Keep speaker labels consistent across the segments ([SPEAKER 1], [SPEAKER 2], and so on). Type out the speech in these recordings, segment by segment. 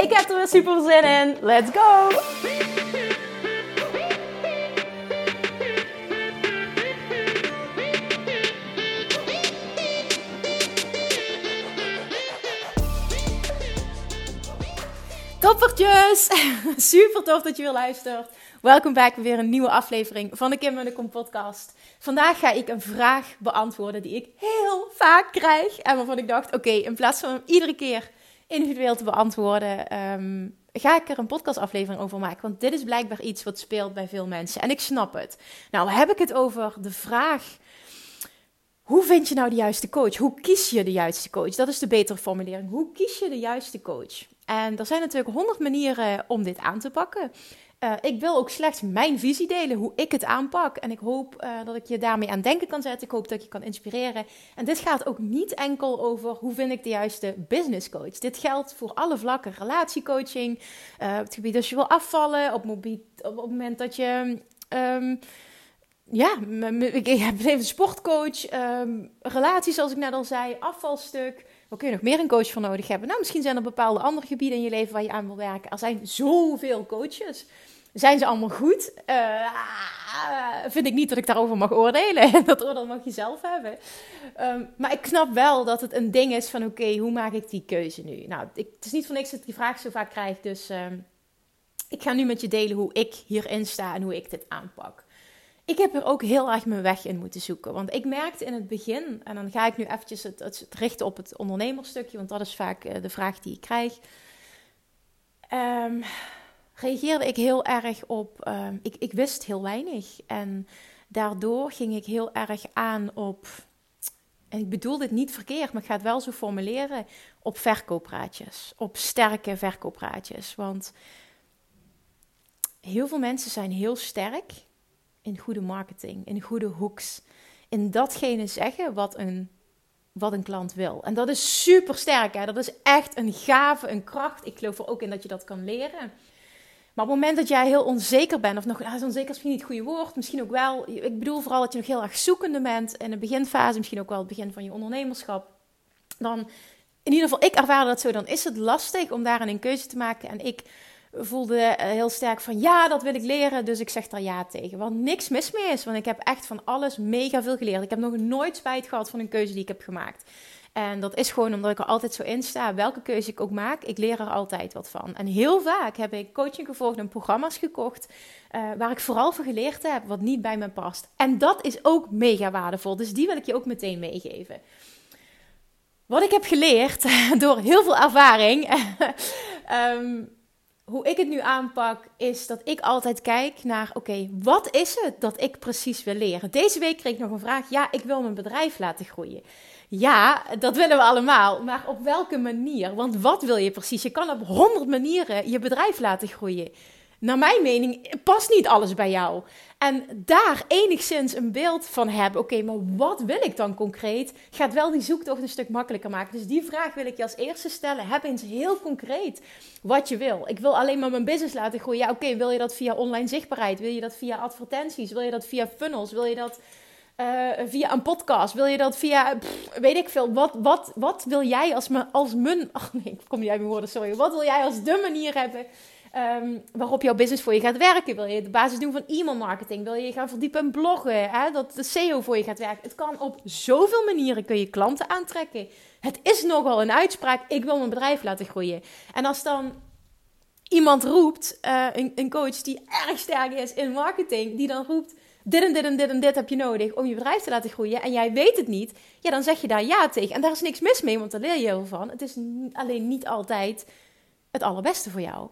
[SPEAKER 1] Ik heb er weer super zin in. Let's go! Toppertjes! Super tof dat je weer luistert. Welkom bij weer een nieuwe aflevering van de Kim Munnekom podcast. Vandaag ga ik een vraag beantwoorden die ik heel vaak krijg. En waarvan ik dacht, oké, in plaats van hem iedere keer individueel te beantwoorden... Um, ga ik er een podcastaflevering over maken. Want dit is blijkbaar iets wat speelt bij veel mensen. En ik snap het. Nou, heb ik het over de vraag... Hoe vind je nou de juiste coach? Hoe kies je de juiste coach? Dat is de betere formulering. Hoe kies je de juiste coach? En er zijn natuurlijk honderd manieren om dit aan te pakken. Uh, ik wil ook slechts mijn visie delen, hoe ik het aanpak. En ik hoop uh, dat ik je daarmee aan denken kan zetten. Ik hoop dat je kan inspireren. En dit gaat ook niet enkel over hoe vind ik de juiste business coach. Dit geldt voor alle vlakken. Relatiecoaching, uh, het gebied als je wil afvallen, op, op het moment dat je... Um, ja, ik heb een sportcoach, um, relaties zoals ik net al zei, afvalstuk. Waar kun je nog meer een coach voor nodig hebben? Nou, misschien zijn er bepaalde andere gebieden in je leven waar je aan wil werken. Er zijn zoveel coaches. Zijn ze allemaal goed? Uh, vind ik niet dat ik daarover mag oordelen. Dat oordeel mag je zelf hebben. Um, maar ik snap wel dat het een ding is van oké, hoe maak ik die keuze nu? Nou, ik, het is niet voor niks dat ik die vraag zo vaak krijg. Dus um, ik ga nu met je delen hoe ik hierin sta en hoe ik dit aanpak ik heb er ook heel erg mijn weg in moeten zoeken. Want ik merkte in het begin, en dan ga ik nu eventjes het, het, richten op het ondernemerstukje, want dat is vaak uh, de vraag die ik krijg. Um, reageerde ik heel erg op, um, ik, ik wist heel weinig. En daardoor ging ik heel erg aan op, en ik bedoel dit niet verkeerd, maar ik ga het wel zo formuleren, op verkooppraatjes. Op sterke verkooppraatjes. Want heel veel mensen zijn heel sterk in goede marketing, in goede hooks, in datgene zeggen wat een, wat een klant wil. En dat is super sterk, hè? dat is echt een gave, een kracht. Ik geloof er ook in dat je dat kan leren. Maar op het moment dat jij heel onzeker bent, of nog, nou, onzeker is misschien niet het goede woord, misschien ook wel, ik bedoel vooral dat je nog heel erg zoekende bent in de beginfase, misschien ook wel het begin van je ondernemerschap, dan, in ieder geval, ik ervaar dat zo, dan is het lastig om daarin een keuze te maken. En ik voelde eh, heel sterk van ja, dat wil ik leren. Dus ik zeg daar ja tegen. Wat niks mis mee is, want ik heb echt van alles mega veel geleerd. Ik heb nog nooit spijt gehad van een keuze die ik heb gemaakt. En dat is gewoon omdat ik er altijd zo in sta. Welke keuze ik ook maak, ik leer er altijd wat van. En heel vaak heb ik coaching gevolgd en programma's gekocht. Uh, waar ik vooral voor geleerd heb wat niet bij me past. En dat is ook mega waardevol. Dus die wil ik je ook meteen meegeven. Wat ik heb geleerd door heel veel ervaring. um, hoe ik het nu aanpak, is dat ik altijd kijk naar: oké, wat is het dat ik precies wil leren? Deze week kreeg ik nog een vraag: ja, ik wil mijn bedrijf laten groeien. Ja, dat willen we allemaal, maar op welke manier? Want wat wil je precies? Je kan op honderd manieren je bedrijf laten groeien naar mijn mening, past niet alles bij jou. En daar enigszins een beeld van hebben. Oké, maar wat wil ik dan concreet? Gaat wel die zoektocht een stuk makkelijker maken. Dus die vraag wil ik je als eerste stellen. Heb eens heel concreet wat je wil. Ik wil alleen maar mijn business laten groeien. Ja, oké, wil je dat via online zichtbaarheid? Wil je dat via advertenties? Wil je dat via funnels? Wil je dat uh, via een podcast? Wil je dat via, weet ik veel, wat, wat, wat wil jij als, me, als mun... Ach nee, kom niet uit mijn sorry. Wat wil jij als de manier hebben Um, waarop jouw business voor je gaat werken. Wil je de basis doen van e-mail marketing? Wil je gaan verdiepen in bloggen? Hè? Dat de SEO voor je gaat werken. Het kan op zoveel manieren kun je klanten aantrekken. Het is nogal een uitspraak. Ik wil mijn bedrijf laten groeien. En als dan iemand roept, uh, een, een, coach die erg sterk is in marketing, die dan roept. Dit en dit en dit en dit heb je nodig om je bedrijf te laten groeien. En jij weet het niet. Ja, dan zeg je daar ja tegen. En daar is niks mis mee, want daar leer je heel van. Het is alleen niet altijd het allerbeste voor jou.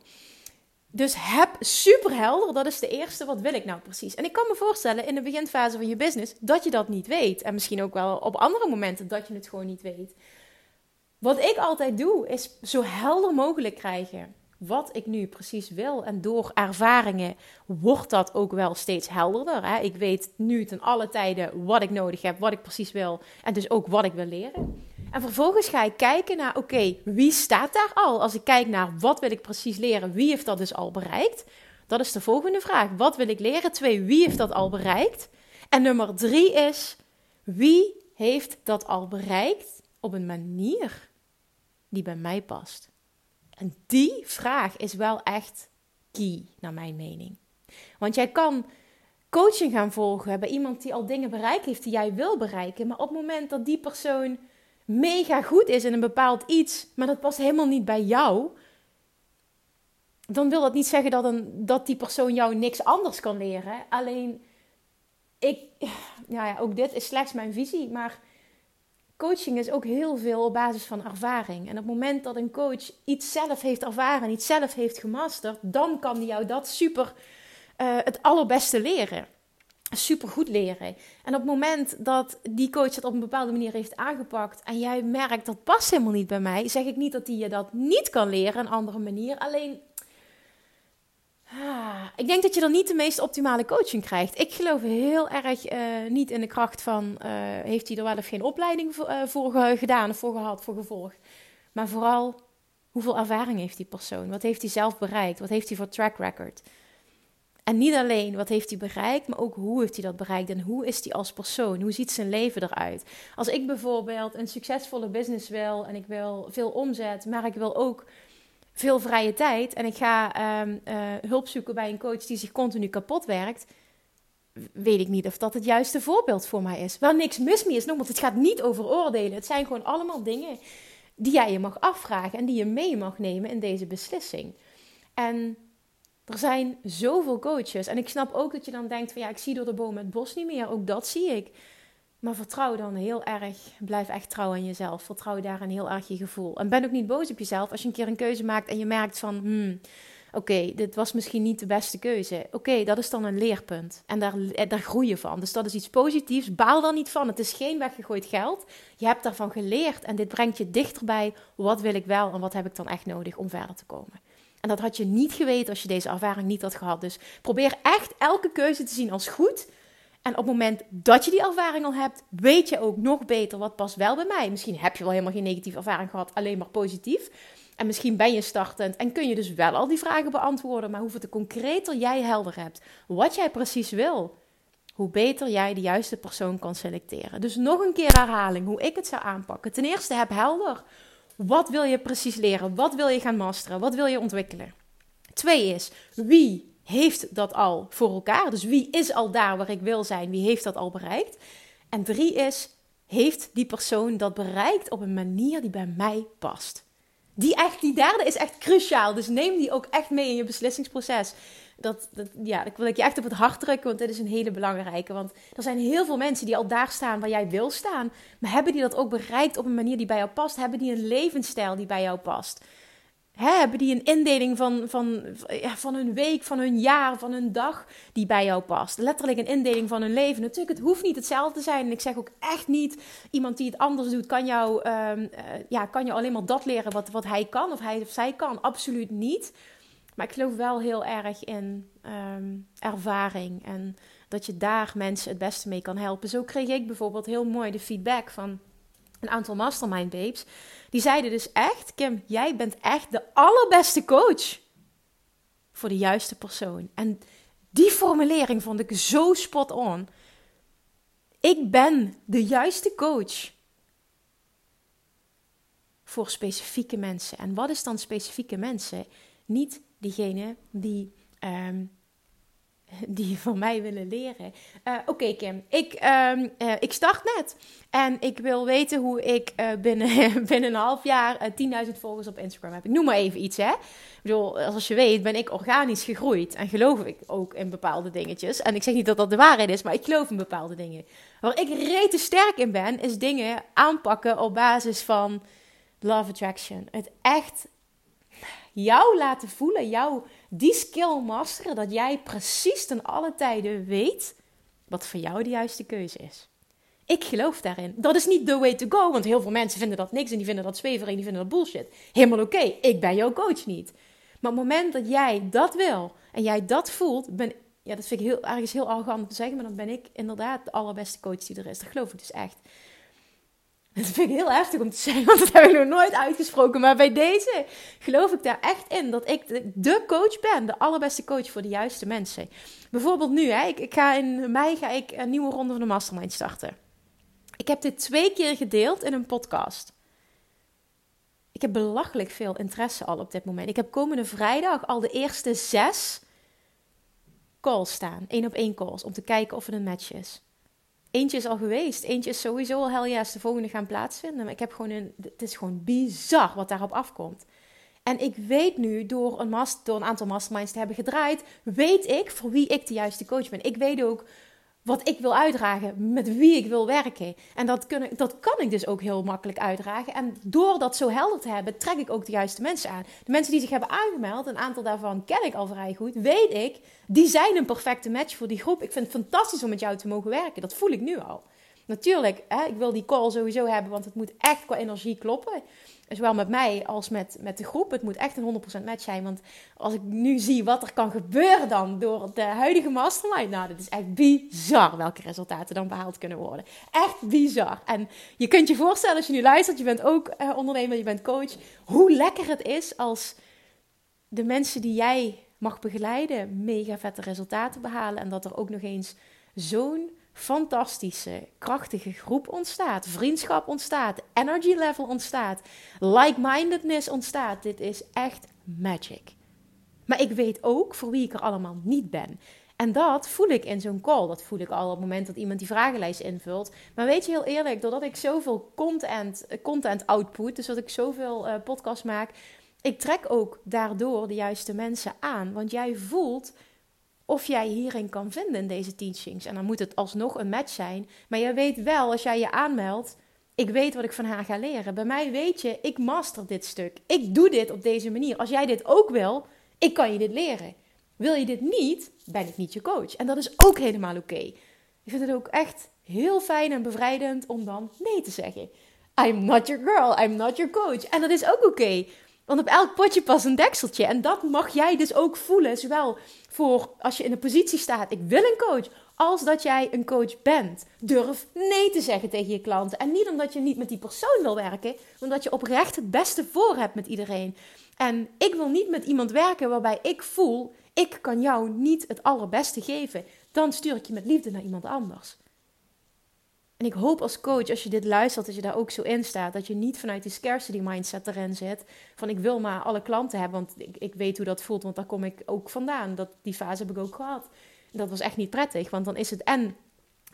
[SPEAKER 1] Dus heb super helder, dat is de eerste, wat wil ik nou precies? En ik kan me voorstellen in de beginfase van je business dat je dat niet weet. En misschien ook wel op andere momenten dat je het gewoon niet weet. Wat ik altijd doe, is zo helder mogelijk krijgen. Wat ik nu precies wil. En door ervaringen wordt dat ook wel steeds helderder. Hè? Ik weet nu ten alle tijden wat ik nodig heb, wat ik precies wil. En dus ook wat ik wil leren. En vervolgens ga ik kijken naar, oké, wie staat daar al? Als ik kijk naar wat wil ik precies leren, wie heeft dat dus al bereikt? Dat is de volgende vraag. Wat wil ik leren? Twee, wie heeft dat al bereikt? En nummer drie is, wie heeft dat al bereikt op een manier die bij mij past? En die vraag is wel echt key, naar mijn mening. Want jij kan coaching gaan volgen bij iemand die al dingen bereikt heeft die jij wil bereiken. Maar op het moment dat die persoon mega goed is in een bepaald iets, maar dat past helemaal niet bij jou, dan wil dat niet zeggen dat, een, dat die persoon jou niks anders kan leren. Alleen, ik, ja, ja, ook dit is slechts mijn visie, maar coaching is ook heel veel op basis van ervaring. En op het moment dat een coach iets zelf heeft ervaren, iets zelf heeft gemasterd, dan kan die jou dat super uh, het allerbeste leren. Super goed leren. En op het moment dat die coach het op een bepaalde manier heeft aangepakt en jij merkt dat past helemaal niet bij mij, zeg ik niet dat die je dat niet kan leren, een andere manier. Alleen ik denk dat je dan niet de meest optimale coaching krijgt. Ik geloof heel erg uh, niet in de kracht van uh, heeft hij er wel of geen opleiding voor, uh, voor gedaan of voor gehad, voor gevolg. Maar vooral hoeveel ervaring heeft die persoon? Wat heeft hij zelf bereikt? Wat heeft hij voor track record? En niet alleen wat heeft hij bereikt, maar ook hoe heeft hij dat bereikt en hoe is hij als persoon? Hoe ziet zijn leven eruit? Als ik bijvoorbeeld een succesvolle business wil en ik wil veel omzet, maar ik wil ook veel vrije tijd en ik ga um, uh, hulp zoeken bij een coach die zich continu kapot werkt, weet ik niet of dat het juiste voorbeeld voor mij is. Wel niks mis mee is, want het gaat niet over oordelen. Het zijn gewoon allemaal dingen die jij je mag afvragen en die je mee mag nemen in deze beslissing. En er zijn zoveel coaches. En ik snap ook dat je dan denkt van ja, ik zie door de boom het bos niet meer. Ook dat zie ik. Maar vertrouw dan heel erg, blijf echt trouw aan jezelf. Vertrouw daarin heel erg je gevoel. En ben ook niet boos op jezelf als je een keer een keuze maakt en je merkt van, hmm, oké, dit was misschien niet de beste keuze. Oké, dat is dan een leerpunt. En daar, eh, daar groei je van. Dus dat is iets positiefs. Baal dan niet van. Het is geen weggegooid geld. Je hebt daarvan geleerd en dit brengt je dichterbij. Wat wil ik wel en wat heb ik dan echt nodig om verder te komen? En dat had je niet geweten als je deze ervaring niet had gehad. Dus probeer echt elke keuze te zien als goed en op het moment dat je die ervaring al hebt, weet je ook nog beter wat past wel bij mij. Misschien heb je wel helemaal geen negatieve ervaring gehad, alleen maar positief. En misschien ben je startend en kun je dus wel al die vragen beantwoorden. Maar hoeveel te concreter jij helder hebt wat jij precies wil, hoe beter jij de juiste persoon kan selecteren. Dus nog een keer herhaling hoe ik het zou aanpakken. Ten eerste heb helder. Wat wil je precies leren? Wat wil je gaan masteren? Wat wil je ontwikkelen? Twee is wie heeft dat al voor elkaar? Dus wie is al daar waar ik wil zijn? Wie heeft dat al bereikt? En drie is, heeft die persoon dat bereikt op een manier die bij mij past? Die, echt, die derde is echt cruciaal. Dus neem die ook echt mee in je beslissingsproces. Dat, dat, ja, dat wil ik je echt op het hart drukken, want dit is een hele belangrijke. Want er zijn heel veel mensen die al daar staan waar jij wil staan. Maar hebben die dat ook bereikt op een manier die bij jou past? Hebben die een levensstijl die bij jou past? Hè, hebben die een indeling van, van, van hun week, van hun jaar, van hun dag die bij jou past? Letterlijk een indeling van hun leven. Natuurlijk, het hoeft niet hetzelfde te zijn. En ik zeg ook echt niet, iemand die het anders doet, kan jou, um, uh, ja, kan je alleen maar dat leren wat, wat hij kan of hij of zij kan. Absoluut niet. Maar ik geloof wel heel erg in um, ervaring en dat je daar mensen het beste mee kan helpen. Zo kreeg ik bijvoorbeeld heel mooi de feedback van een aantal mastermind babes. Die zeiden dus echt, Kim, jij bent echt de allerbeste coach voor de juiste persoon. En die formulering vond ik zo spot on. Ik ben de juiste coach voor specifieke mensen. En wat is dan specifieke mensen? Niet diegene die um, die van mij willen leren. Uh, Oké, Kim, ik, um, uh, ik start net. En ik wil weten hoe ik uh, binnen, binnen een half jaar 10.000 volgers op Instagram heb. Ik noem maar even iets, hè. Ik bedoel, als je weet, ben ik organisch gegroeid. En geloof ik ook in bepaalde dingetjes. En ik zeg niet dat dat de waarheid is, maar ik geloof in bepaalde dingen. Waar ik rete sterk in ben, is dingen aanpakken op basis van love attraction. Het echt jou laten voelen, jou die skill masteren, dat jij precies ten alle tijden weet wat voor jou de juiste keuze is. Ik geloof daarin. Dat is niet the way to go, want heel veel mensen vinden dat niks en die vinden dat zweverig en die vinden dat bullshit. Helemaal oké, ik ben jouw coach niet. Maar op het moment dat jij dat wil en jij dat voelt, ben ja, dat vind ik heel, ergens heel arrogant te zeggen, maar dan ben ik inderdaad de allerbeste coach die er is. Dat geloof ik dus echt. Dat vind ik heel heftig om te zeggen, want dat heb ik nog nooit uitgesproken. Maar bij deze geloof ik daar echt in dat ik de, coach ben, de allerbeste coach voor de juiste mensen. Bijvoorbeeld nu, hè, ik, ik ga in mei ga ik een nieuwe ronde van de Mastermind starten. Ik heb dit twee keer gedeeld in een podcast. Ik heb belachelijk veel interesse al op dit moment. Ik heb komende vrijdag al de eerste zes calls staan. één op één calls. Om te kijken of het een match is. Eentje is al geweest. Eentje is sowieso al hell yes, de volgende gaan plaatsvinden. Maar ik heb gewoon een... Het is gewoon bizar wat daarop afkomt. En ik weet nu, door een, door een aantal masterminds te hebben gedraaid, weet ik voor wie ik de juiste coach ben. Ik weet ook wat ik wil uitdragen, met wie ik wil werken. En dat, dat kan ik dus ook heel makkelijk uitdragen. En door dat zo helder te hebben, trek ik ook de juiste mensen aan. De mensen die zich hebben aangemeld, een aantal daarvan ken ik al vrij goed, weet ik, die zijn een perfecte match voor die groep. Ik vind het fantastisch om met jou te mogen werken. Dat voel ik nu al. Natuurlijk, hè, ik wil die call sowieso hebben, want het moet echt qua energie kloppen. Zowel met mij als met, met de groep. Het moet echt een 100% match zijn. Want als ik nu zie wat er kan gebeuren dan door de huidige mastermind. Nou, dat is echt bizar welke resultaten dan behaald kunnen worden. Echt bizar. En je kunt je voorstellen als je nu luistert. Je bent ook uh, ondernemer, je bent coach. Hoe lekker het is als de mensen die jij mag begeleiden mega vette resultaten behalen. En dat er ook nog eens zo'n fantastische, krachtige groep ontstaat. Vriendschap ontstaat. Energy level ontstaat. Like-mindedness ontstaat. Dit is echt magic. Maar ik weet ook voor wie ik er allemaal niet ben. En dat voel ik in zo'n call. Dat voel ik al op het moment dat iemand die vragenlijst invult. Maar weet je heel eerlijk, doordat ik zoveel content, content output, dus dat ik zoveel uh, podcasts maak, ik trek ook daardoor de juiste mensen aan. Want jij voelt of jij hierin kan vinden in deze teachings. En dan moet het alsnog een match zijn. Maar je weet wel, als jij je aanmeldt, ik weet wat ik van haar ga leren. Bij mij weet je, ik master dit stuk. Ik doe dit op deze manier. Als jij dit ook wil, ik kan je dit leren. Wil je dit niet, ben ik niet je coach. En dat is ook helemaal oké. Ik vind het ook echt heel fijn en bevrijdend om dan nee te zeggen. I'm not your girl, I'm not your coach. En dat is ook oké. Want op elk potje past een dekseltje. En dat mag jij dus ook voelen. Zowel voor als je in de positie staat, ik wil een coach. Als dat jij een coach bent. Durf nee te zeggen tegen je klanten. En niet omdat je niet met die persoon wil werken. Maar omdat je oprecht het beste voor hebt met iedereen. En ik wil niet met iemand werken waarbij ik voel, ik kan jou niet het allerbeste geven. Dan stuur ik je met liefde naar iemand anders. En ik hoop als coach, als je dit luistert, dat je daar ook zo in staat. Dat je niet vanuit die scarcity mindset erin zit. Van ik wil maar alle klanten hebben, want ik, ik weet hoe dat voelt. Want daar kom ik ook vandaan. Dat, die fase heb ik ook gehad. Dat was echt niet prettig, want dan is het en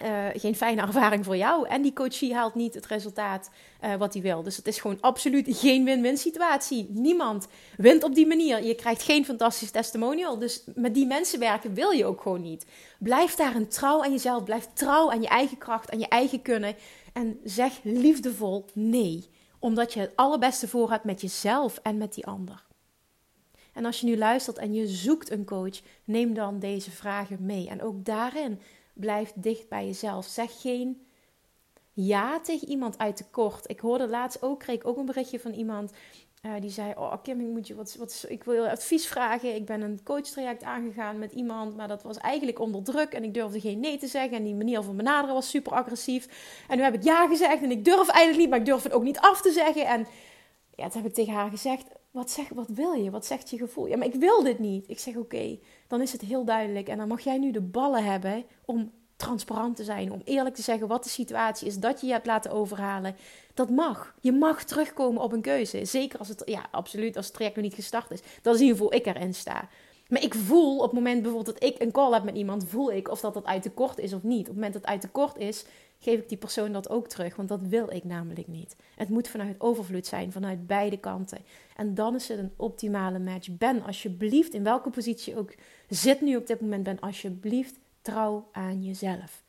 [SPEAKER 1] uh, geen fijne ervaring voor jou. En die coachie haalt niet het resultaat uh, wat hij wil. Dus het is gewoon absoluut geen win-win situatie. Niemand wint op die manier. Je krijgt geen fantastisch testimonial. Dus met die mensen werken wil je ook gewoon niet. Blijf daar een trouw aan jezelf. Blijf trouw aan je eigen kracht, aan je eigen kunnen. En zeg liefdevol nee. Omdat je het allerbeste voor hebt met jezelf en met die ander. En als je nu luistert en je zoekt een coach, neem dan deze vragen mee. En ook daarin blijf dicht bij jezelf. Zeg geen ja tegen iemand uit tekort. Ik hoorde laatst ook, kreeg ik ook een berichtje van iemand uh, die zei: Oh, Kim, ik moet je wat, wat, ik wil je advies vragen. Ik ben een coachtraject aangegaan met iemand, maar dat was eigenlijk onder druk en ik durfde geen nee te zeggen. En die manier van benaderen was super agressief. En nu heb ik ja gezegd en ik durf eigenlijk niet, maar ik durf het ook niet af te zeggen. En ja, toen heb ik tegen haar gezegd: wat, zeg, wat wil je? Wat zegt je gevoel? Ja, maar ik wil dit niet. Ik zeg oké, dan is het heel duidelijk. En dan mag jij nu de ballen hebben om transparant te zijn. Om eerlijk te zeggen wat de situatie is. Dat je je hebt laten overhalen. Dat mag. Je mag terugkomen op een keuze. Zeker als het, ja, absoluut, als het traject nog niet gestart is. Dat is in ieder geval ik erin sta. Maar ik voel op het moment bijvoorbeeld dat ik een call heb met iemand, voel ik of dat dat uit tekort is of niet. Op het moment dat het uit tekort is, geef ik die persoon dat ook terug. Want dat wil ik namelijk niet. Het moet vanuit overvloed zijn, vanuit beide kanten. En dan is het een optimale match. Ben alsjeblieft, in welke positie je ook zit nu op dit moment, ben alsjeblieft trouw aan jezelf.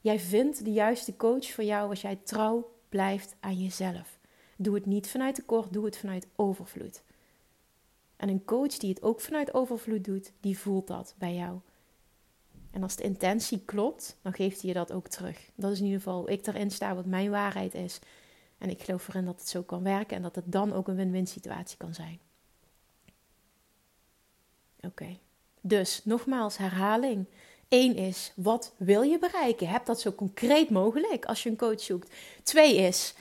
[SPEAKER 1] Jij vindt de juiste coach voor jou als jij trouw blijft aan jezelf. Doe het niet vanuit tekort, doe het vanuit overvloed. En een coach die het ook vanuit overvloed doet, die voelt dat bij jou. En als de intentie klopt, dan geeft hij je dat ook terug. Dat is in ieder geval ik erin sta, wat mijn waarheid is. En ik geloof erin dat het zo kan werken en dat het dan ook een win-win situatie kan zijn. Oké. Dus nogmaals, herhaling. Eén is, wat wil je bereiken? Heb dat zo concreet mogelijk als je een coach zoekt. Twee is,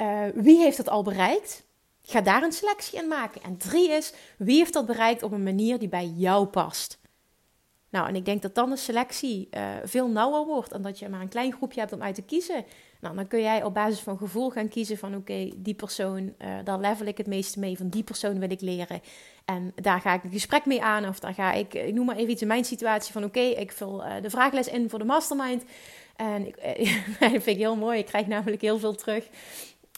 [SPEAKER 1] uh, wie heeft dat al bereikt? Ga daar een selectie in maken. En drie is, wie heeft dat bereikt op een manier die bij jou past? Nou, en ik denk dat dan de selectie uh, veel nauwer wordt en dat je maar een klein groepje hebt om uit te kiezen. Nou, dan kun jij op basis van gevoel gaan kiezen van oké, die persoon, uh, daar level ik het meeste mee, van die persoon wil ik leren. En daar ga ik een gesprek mee aan of daar ga ik, ik noem maar even iets in mijn situatie van oké, ik vul de vraagles in voor de mastermind. En ik, dat vind ik heel mooi, ik krijg namelijk heel veel terug.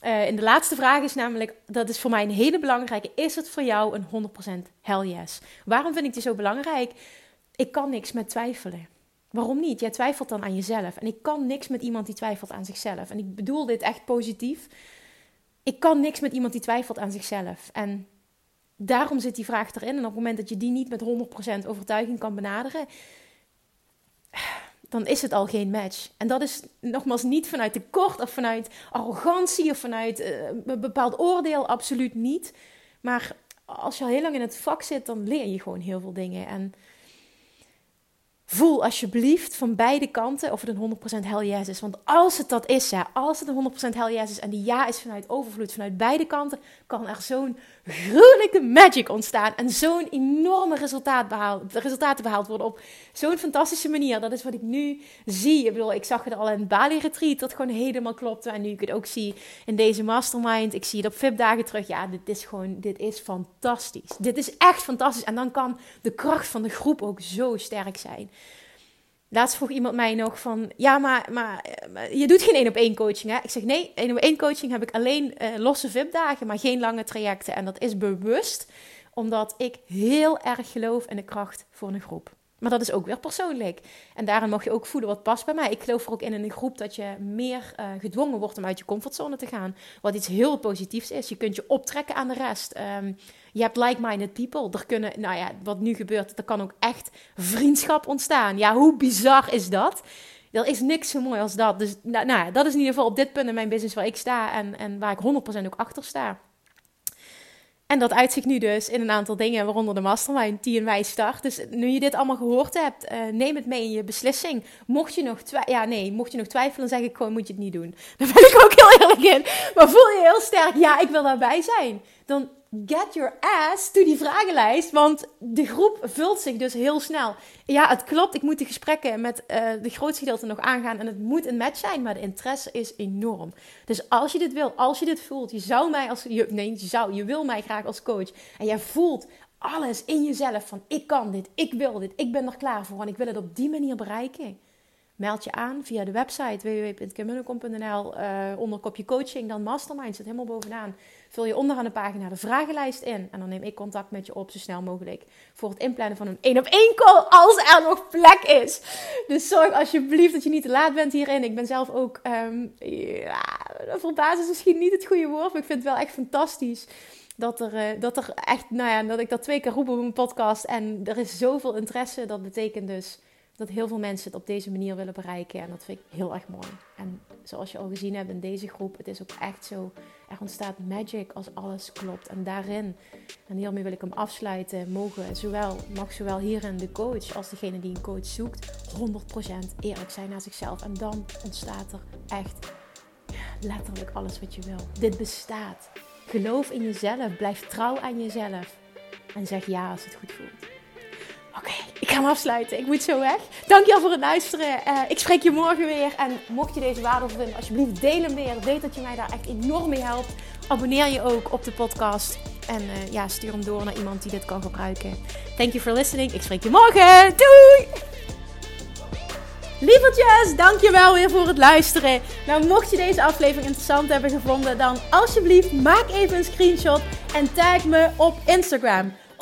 [SPEAKER 1] Uh, de laatste vraag is namelijk, dat is voor mij een hele belangrijke, is het voor jou een 100% hell yes? Waarom vind ik die zo belangrijk? Ik kan niks met twijfelen. Waarom niet? Jij twijfelt dan aan jezelf. En ik kan niks met iemand die twijfelt aan zichzelf. En ik bedoel dit echt positief. Ik kan niks met iemand die twijfelt aan zichzelf. En daarom zit die vraag erin. En op het moment dat je die niet met 100% overtuiging kan benaderen, dan is het al geen match. En dat is nogmaals niet vanuit tekort of vanuit arrogantie of vanuit uh, een bepaald oordeel, absoluut niet. Maar als je al heel lang in het vak zit, dan leer je gewoon heel veel dingen. En voel alsjeblieft van beide kanten of het een 100% hell yes is. Want als het dat is, ja, als het een 100% hell yes is en die ja is vanuit overvloed, vanuit beide kanten, kan er zo'n gruwelijke magic ontstaan en zo'n enorme resultaat behaald, resultaten behaald worden op zo'n fantastische manier. Dat is wat ik nu zie. Ik bedoel, ik zag het al in Bali Retreat, dat gewoon helemaal klopte. En nu ik het ook zie in deze mastermind, ik zie het op VIP-dagen terug. Ja, dit is gewoon, dit is fantastisch. Dit is echt fantastisch. En dan kan de kracht van de groep ook zo sterk zijn. Laatst vroeg iemand mij nog van, ja, maar, maar, je doet geen één op één coaching, hè? Ik zeg, nee, één op één coaching heb ik alleen uh, losse VIP-dagen, maar geen lange trajecten. En dat is bewust, omdat ik heel erg geloof in de kracht voor een groep. Maar dat is ook weer persoonlijk. En daarin mag je ook voelen wat past bij mij. Ik geloof er ook in in een groep dat je meer uh, gedwongen wordt om uit je comfortzone te gaan. Wat iets heel positiefs is. Je kunt je optrekken aan de rest. Um, je hebt like-minded people. Er kunnen, nou ja, wat nu gebeurt, er kan ook echt vriendschap ontstaan. Ja, hoe bizar is dat? Er is niks zo mooi als dat. Dus nou, nou, dat is in ieder geval op dit punt in mijn business waar ik sta en, en waar ik 100% ook achter sta. En dat uitzicht nu dus in een aantal dingen, waaronder de mastermind die in mei start. Dus nu je dit allemaal gehoord hebt, uh, neem het mee in je beslissing. Mocht je nog ja, nee, mocht je nog twijfelen, dan zeg ik gewoon, moet je het niet doen. Daar ben ik ook heel eerlijk in. Maar voel je heel sterk, ja, ik wil daarbij zijn. Dan get your ass to die vragenlijst. Want de groep vult zich dus heel snel. Ja, het klopt. Ik moet de gesprekken met uh, de grootste gedeelte nog aangaan. En het moet een match zijn. Maar de interesse is enorm. Dus als je dit wil, als je dit voelt. Je zou mij als... Je, nee, je zou. Je wil mij graag als coach. En jij voelt alles in jezelf van... Ik kan dit. Ik wil dit. Ik ben er klaar voor. En ik wil het op die manier bereiken Meld je aan via de website www.kimmunnekom.nl eh, onder kopje coaching, dan mastermind, zit helemaal bovenaan. Vul je onderaan de pagina de vragenlijst in en dan neem ik contact met je op zo snel mogelijk voor het inplannen van een één op één call als er nog plek is. Dus zorg alsjeblieft dat je niet te laat bent hierin. Ik ben zelf ook, um, ja, verbaasd is misschien niet het goede woord, maar ik vind het wel echt fantastisch dat er, uh, dat er echt, nou ja, dat ik dat twee keer roep op mijn podcast en er is zoveel interesse. Dat betekent dus dat heel veel mensen het op deze manier willen bereiken. En dat vind ik heel erg mooi. En zoals je al gezien hebt in deze groep, het is ook echt zo. Er ontstaat magic als alles klopt. En daarin, en hiermee wil ik hem afsluiten, mogen zowel, mag zowel hierin de coach als degene die een coach zoekt, 100% eerlijk zijn naar zichzelf. En dan ontstaat er echt letterlijk alles wat je wil. Dit bestaat. Geloof in jezelf. Blijf trouw aan jezelf. En zeg ja als het goed voelt. Ik ga hem afsluiten. Ik moet zo weg. Dankjewel voor het luisteren. Uh, ik spreek je morgen weer. En mocht je deze waardevol vinden, alsjeblieft deel hem weer. Weet dat je mij daar echt enorm mee helpt. Abonneer je ook op de podcast. En uh, ja, stuur hem door naar iemand die dit kan gebruiken. Thank you for listening. Ik spreek je morgen. Doei! Lievertjes, dankjewel weer voor het luisteren. Nou, mocht je deze aflevering interessant hebben gevonden, dan alsjeblieft maak even een screenshot en tag me op Instagram.